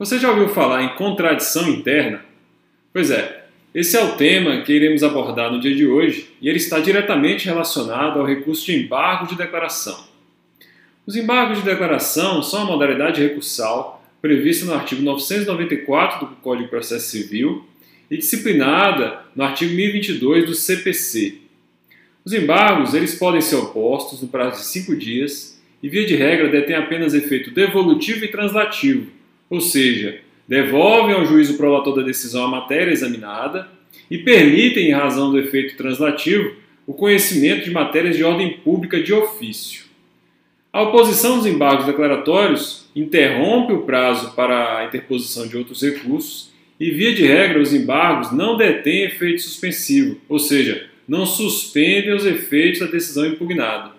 Você já ouviu falar em contradição interna? Pois é, esse é o tema que iremos abordar no dia de hoje e ele está diretamente relacionado ao recurso de embargo de declaração. Os embargos de declaração são a modalidade recursal prevista no artigo 994 do Código de Processo Civil e disciplinada no artigo 1022 do CPC. Os embargos eles podem ser opostos no prazo de cinco dias e, via de regra, detêm apenas efeito devolutivo e translativo, ou seja, devolvem ao juízo prolator da decisão a matéria examinada e permitem, em razão do efeito translativo, o conhecimento de matérias de ordem pública de ofício. A oposição dos embargos declaratórios interrompe o prazo para a interposição de outros recursos e, via de regra, os embargos não detêm efeito suspensivo, ou seja, não suspendem os efeitos da decisão impugnada.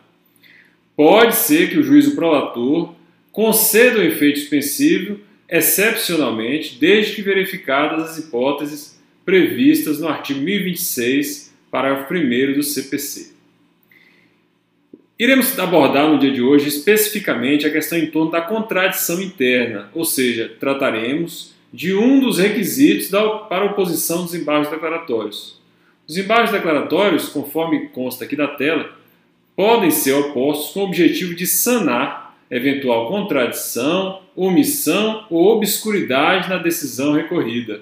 Pode ser que o juízo prolator conceda o efeito suspensivo excepcionalmente, desde que verificadas as hipóteses previstas no artigo 1026, parágrafo 1 do CPC. Iremos abordar no dia de hoje especificamente a questão em torno da contradição interna, ou seja, trataremos de um dos requisitos para a oposição dos embargos declaratórios. Os embargos declaratórios, conforme consta aqui da tela, podem ser opostos com o objetivo de sanar eventual contradição, omissão ou obscuridade na decisão recorrida.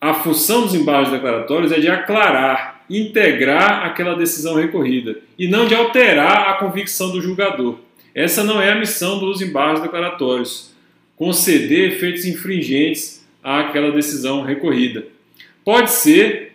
A função dos embargos declaratórios é de aclarar, integrar aquela decisão recorrida e não de alterar a convicção do julgador. Essa não é a missão dos embargos declaratórios, conceder efeitos infringentes àquela decisão recorrida. Pode ser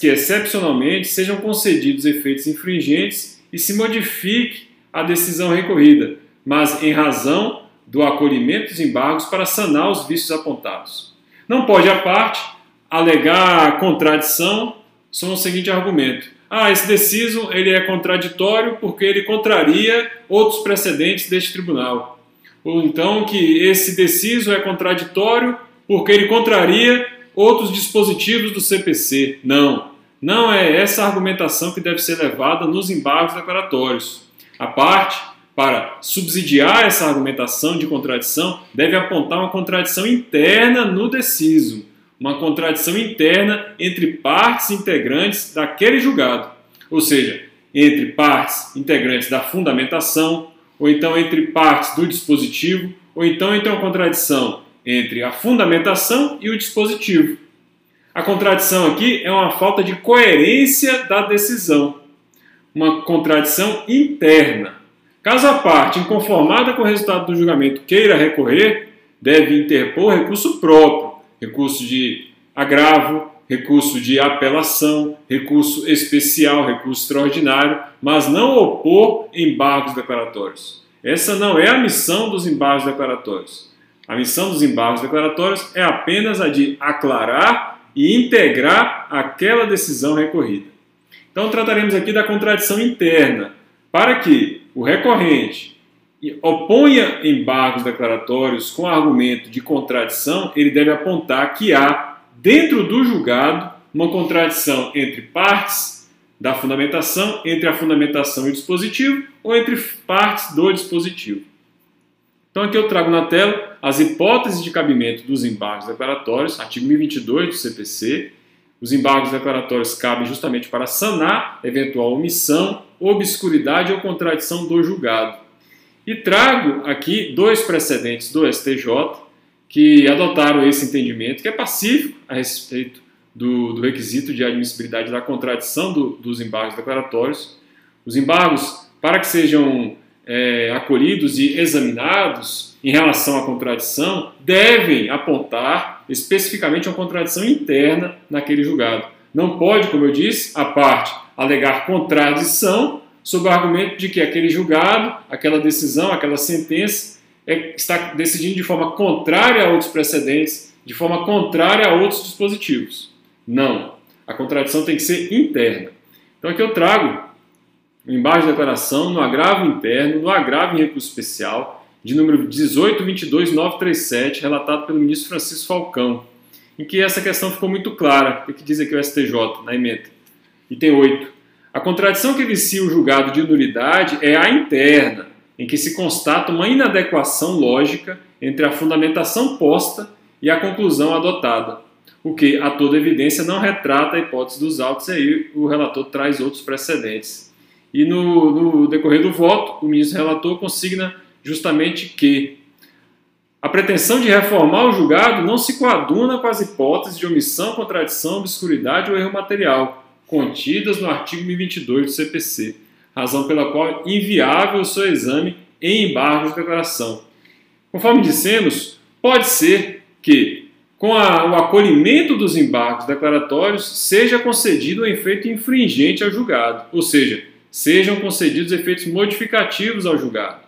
que excepcionalmente sejam concedidos efeitos infringentes e se modifique a decisão recorrida, mas em razão do acolhimento dos embargos para sanar os vícios apontados. Não pode a parte alegar contradição com o seguinte argumento: ah, esse deciso ele é contraditório porque ele contraria outros precedentes deste tribunal. Ou então que esse deciso é contraditório porque ele contraria outros dispositivos do CPC. Não, não é essa argumentação que deve ser levada nos embargos declaratórios. A parte, para subsidiar essa argumentação de contradição, deve apontar uma contradição interna no deciso, uma contradição interna entre partes integrantes daquele julgado, ou seja, entre partes integrantes da fundamentação, ou então entre partes do dispositivo, ou então entre uma contradição entre a fundamentação e o dispositivo. A contradição aqui é uma falta de coerência da decisão uma contradição interna. Caso a parte inconformada com o resultado do julgamento queira recorrer, deve interpor recurso próprio, recurso de agravo, recurso de apelação, recurso especial, recurso extraordinário, mas não opor embargos declaratórios. Essa não é a missão dos embargos declaratórios. A missão dos embargos declaratórios é apenas a de aclarar e integrar aquela decisão recorrida. Então trataremos aqui da contradição interna, para que o recorrente oponha embargos declaratórios com argumento de contradição, ele deve apontar que há, dentro do julgado, uma contradição entre partes da fundamentação, entre a fundamentação e o dispositivo, ou entre partes do dispositivo. Então aqui eu trago na tela as hipóteses de cabimento dos embargos declaratórios, artigo 1022 do CPC, os embargos declaratórios cabem justamente para sanar eventual omissão, obscuridade ou contradição do julgado. E trago aqui dois precedentes do STJ que adotaram esse entendimento, que é pacífico a respeito do, do requisito de admissibilidade da contradição do, dos embargos declaratórios. Os embargos, para que sejam é, acolhidos e examinados em relação à contradição, devem apontar especificamente uma contradição interna naquele julgado. Não pode, como eu disse, a parte alegar contradição sob o argumento de que aquele julgado, aquela decisão, aquela sentença é, está decidindo de forma contrária a outros precedentes, de forma contrária a outros dispositivos. Não. A contradição tem que ser interna. Então aqui eu trago embaixo de declaração no agravo interno, no agravo em recurso especial, de número 1822937, relatado pelo ministro Francisco Falcão, em que essa questão ficou muito clara. O que diz aqui o STJ na emenda? Item 8. A contradição que vicia o julgado de nulidade é a interna, em que se constata uma inadequação lógica entre a fundamentação posta e a conclusão adotada, o que, a toda evidência, não retrata a hipótese dos autos, e aí o relator traz outros precedentes. E no, no decorrer do voto, o ministro relator consigna justamente que a pretensão de reformar o julgado não se coaduna com as hipóteses de omissão, contradição, obscuridade ou erro material, contidas no artigo 1022 do CPC, razão pela qual é inviável o seu exame em embargo de declaração. Conforme dissemos, pode ser que, com a, o acolhimento dos embargos declaratórios, seja concedido o um efeito infringente ao julgado, ou seja, sejam concedidos efeitos modificativos ao julgado.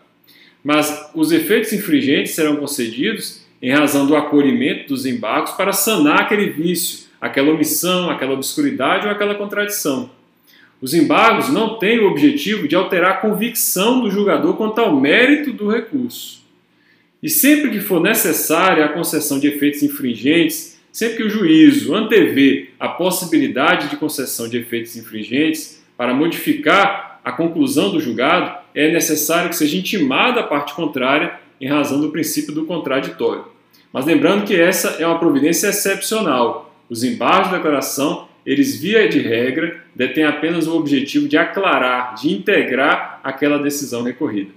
Mas os efeitos infringentes serão concedidos em razão do acolhimento dos embargos para sanar aquele vício, aquela omissão, aquela obscuridade ou aquela contradição. Os embargos não têm o objetivo de alterar a convicção do julgador quanto ao mérito do recurso. E sempre que for necessária a concessão de efeitos infringentes, sempre que o juízo antevê a possibilidade de concessão de efeitos infringentes para modificar a conclusão do julgado, é necessário que seja intimada a parte contrária em razão do princípio do contraditório. Mas lembrando que essa é uma providência excepcional. Os embargos de declaração, eles via de regra, detêm apenas o objetivo de aclarar, de integrar aquela decisão recorrida.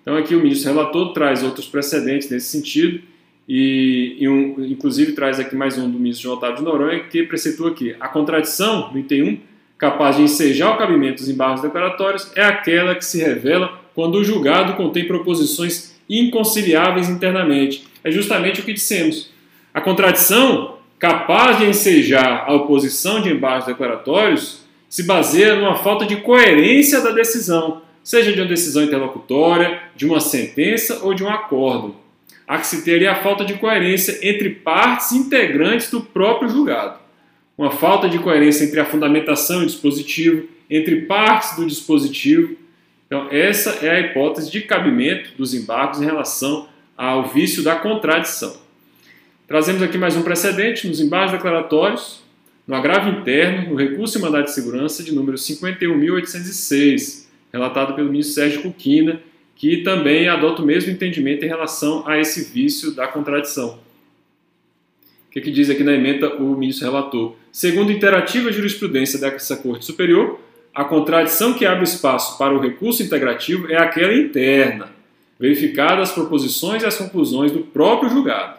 Então aqui o ministro relator traz outros precedentes nesse sentido e, e um, inclusive traz aqui mais um do ministro João Otávio de Noronha que preceitua aqui a contradição no item 1 capaz de ensejar o cabimento dos embargos declaratórios é aquela que se revela quando o julgado contém proposições inconciliáveis internamente. É justamente o que dissemos. A contradição capaz de ensejar a oposição de embargos declaratórios se baseia numa falta de coerência da decisão, seja de uma decisão interlocutória, de uma sentença ou de um acordo. Há que se ter a falta de coerência entre partes integrantes do próprio julgado. Uma falta de coerência entre a fundamentação e o dispositivo, entre partes do dispositivo. Então, essa é a hipótese de cabimento dos embargos em relação ao vício da contradição. Trazemos aqui mais um precedente nos embargos declaratórios, no agravo interno, no recurso em mandado de segurança de número 51.806, relatado pelo ministro Sérgio Cuquina, que também adota o mesmo entendimento em relação a esse vício da contradição. O que, que diz aqui na emenda o ministro relator? Segundo interativa jurisprudência dessa Corte Superior, a contradição que abre espaço para o recurso integrativo é aquela interna, verificada as proposições e as conclusões do próprio julgado.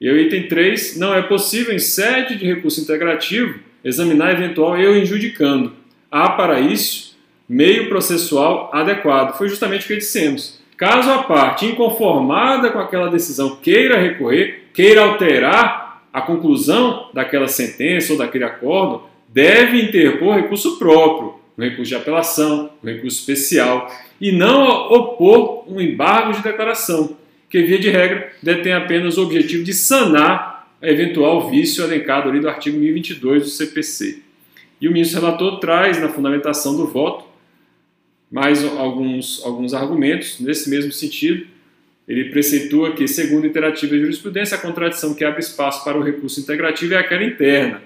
E o item 3, não é possível, em sede de recurso integrativo, examinar eventual erro injudicando. Há, para isso, meio processual adequado. Foi justamente o que dissemos. Caso a parte inconformada com aquela decisão queira recorrer, queira alterar a conclusão daquela sentença ou daquele acordo, deve interpor recurso próprio, um recurso de apelação, um recurso especial, e não opor um embargo de declaração, que, via de regra, detém apenas o objetivo de sanar eventual vício elencado ali do artigo 1022 do CPC. E o ministro relator traz na fundamentação do voto mais alguns, alguns argumentos nesse mesmo sentido. Ele preceitua que, segundo interativa jurisprudência, a contradição que abre espaço para o recurso integrativo é aquela interna.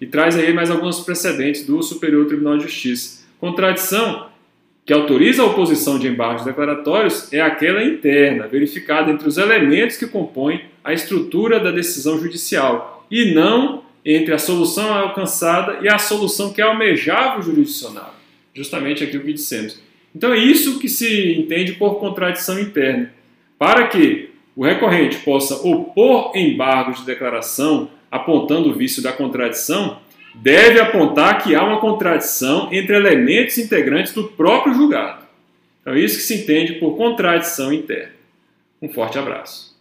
E traz aí mais alguns precedentes do Superior Tribunal de Justiça. Contradição que autoriza a oposição de embargos declaratórios é aquela interna, verificada entre os elementos que compõem a estrutura da decisão judicial, e não entre a solução alcançada e a solução que almejava o jurisdicionado justamente aquilo que dissemos. Então é isso que se entende por contradição interna. Para que o recorrente possa opor embargos de declaração apontando o vício da contradição, deve apontar que há uma contradição entre elementos integrantes do próprio julgado. Então é isso que se entende por contradição interna. Um forte abraço.